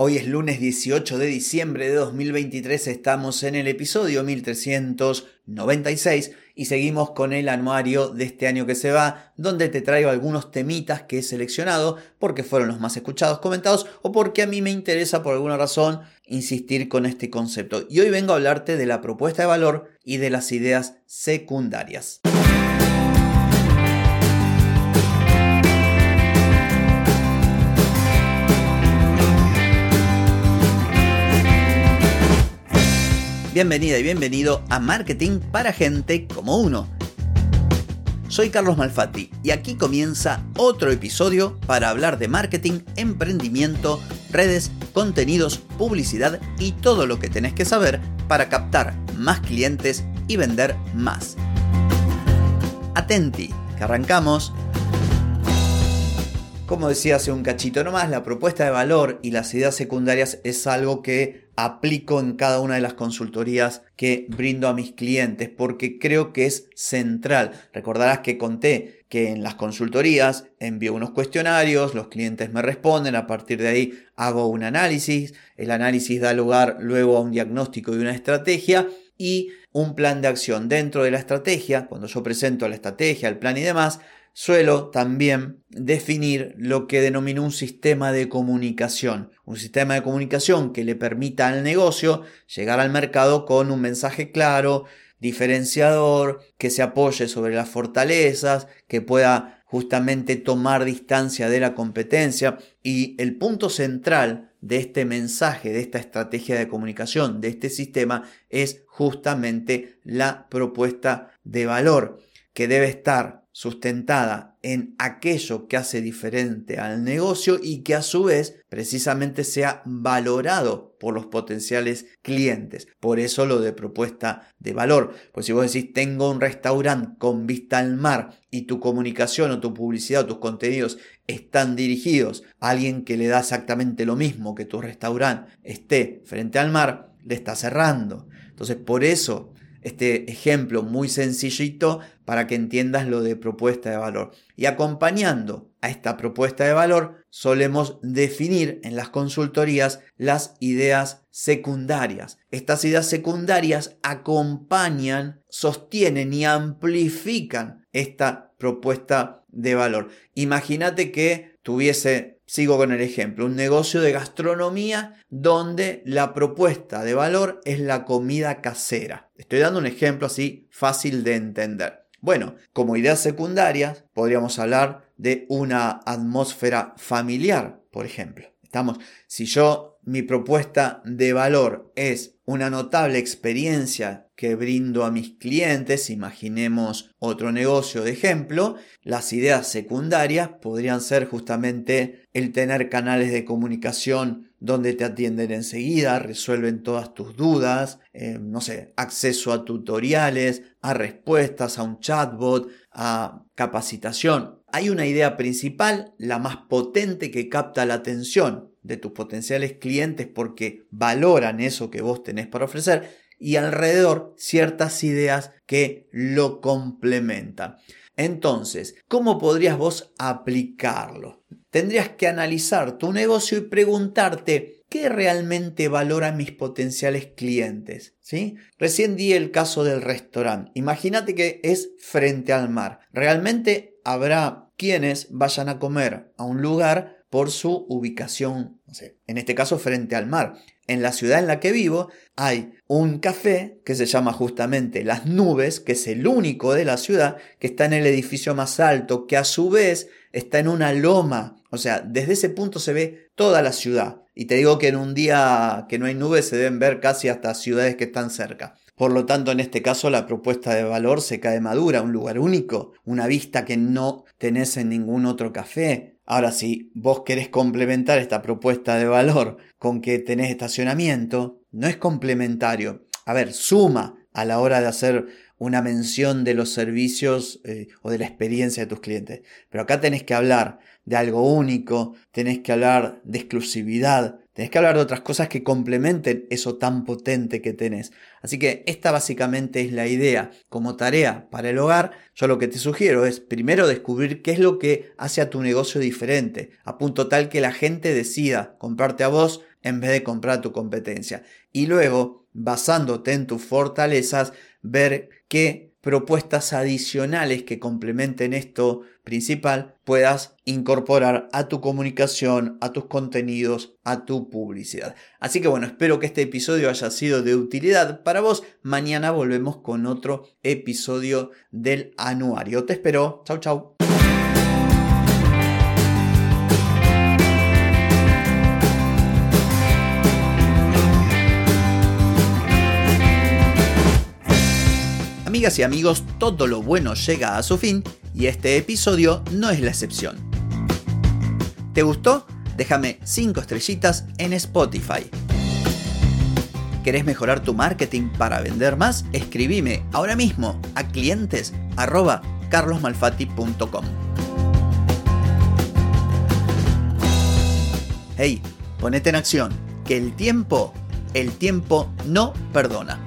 Hoy es lunes 18 de diciembre de 2023, estamos en el episodio 1396 y seguimos con el anuario de este año que se va, donde te traigo algunos temitas que he seleccionado porque fueron los más escuchados, comentados o porque a mí me interesa por alguna razón insistir con este concepto. Y hoy vengo a hablarte de la propuesta de valor y de las ideas secundarias. Bienvenida y bienvenido a Marketing para Gente como Uno. Soy Carlos Malfatti y aquí comienza otro episodio para hablar de marketing, emprendimiento, redes, contenidos, publicidad y todo lo que tenés que saber para captar más clientes y vender más. Atenti, que arrancamos. Como decía hace un cachito nomás, la propuesta de valor y las ideas secundarias es algo que aplico en cada una de las consultorías que brindo a mis clientes porque creo que es central. Recordarás que conté que en las consultorías envío unos cuestionarios, los clientes me responden, a partir de ahí hago un análisis, el análisis da lugar luego a un diagnóstico y una estrategia y un plan de acción dentro de la estrategia, cuando yo presento la estrategia, el plan y demás, suelo también definir lo que denomino un sistema de comunicación. Un sistema de comunicación que le permita al negocio llegar al mercado con un mensaje claro, diferenciador, que se apoye sobre las fortalezas, que pueda justamente tomar distancia de la competencia. Y el punto central de este mensaje, de esta estrategia de comunicación, de este sistema, es justamente la propuesta de valor que debe estar sustentada en aquello que hace diferente al negocio y que a su vez precisamente sea valorado por los potenciales clientes. Por eso lo de propuesta de valor. Pues si vos decís tengo un restaurante con vista al mar y tu comunicación o tu publicidad o tus contenidos están dirigidos a alguien que le da exactamente lo mismo que tu restaurante esté frente al mar, le está cerrando. Entonces por eso este ejemplo muy sencillito para que entiendas lo de propuesta de valor. Y acompañando a esta propuesta de valor, solemos definir en las consultorías las ideas secundarias. Estas ideas secundarias acompañan, sostienen y amplifican esta propuesta de valor. Imagínate que tuviese Sigo con el ejemplo, un negocio de gastronomía donde la propuesta de valor es la comida casera. Estoy dando un ejemplo así fácil de entender. Bueno, como ideas secundarias podríamos hablar de una atmósfera familiar, por ejemplo. Estamos, si yo mi propuesta de valor es una notable experiencia que brindo a mis clientes, imaginemos otro negocio de ejemplo, las ideas secundarias podrían ser justamente el tener canales de comunicación donde te atienden enseguida, resuelven todas tus dudas, eh, no sé, acceso a tutoriales, a respuestas, a un chatbot, a capacitación. Hay una idea principal, la más potente que capta la atención de tus potenciales clientes porque valoran eso que vos tenés para ofrecer y alrededor ciertas ideas que lo complementan. Entonces, ¿cómo podrías vos aplicarlo? Tendrías que analizar tu negocio y preguntarte qué realmente valoran mis potenciales clientes. ¿sí? Recién di el caso del restaurante. Imagínate que es frente al mar. Realmente habrá quienes vayan a comer a un lugar por su ubicación, en este caso frente al mar. En la ciudad en la que vivo hay un café que se llama justamente Las Nubes, que es el único de la ciudad, que está en el edificio más alto, que a su vez está en una loma. O sea, desde ese punto se ve toda la ciudad. Y te digo que en un día que no hay nubes se deben ver casi hasta ciudades que están cerca. Por lo tanto, en este caso, la propuesta de valor se cae madura, un lugar único, una vista que no tenés en ningún otro café, Ahora, si vos querés complementar esta propuesta de valor con que tenés estacionamiento, no es complementario. A ver, suma a la hora de hacer una mención de los servicios eh, o de la experiencia de tus clientes. Pero acá tenés que hablar de algo único, tenés que hablar de exclusividad, tenés que hablar de otras cosas que complementen eso tan potente que tenés. Así que esta básicamente es la idea. Como tarea para el hogar, yo lo que te sugiero es primero descubrir qué es lo que hace a tu negocio diferente, a punto tal que la gente decida comprarte a vos en vez de comprar tu competencia. Y luego, basándote en tus fortalezas, ver qué propuestas adicionales que complementen esto principal puedas incorporar a tu comunicación, a tus contenidos, a tu publicidad. Así que bueno, espero que este episodio haya sido de utilidad para vos. Mañana volvemos con otro episodio del anuario. Te espero. Chau, chau. Amigas y amigos, todo lo bueno llega a su fin y este episodio no es la excepción. ¿Te gustó? Déjame 5 estrellitas en Spotify. ¿Querés mejorar tu marketing para vender más? Escribime ahora mismo a clientes. Hey, ponete en acción, que el tiempo, el tiempo no perdona.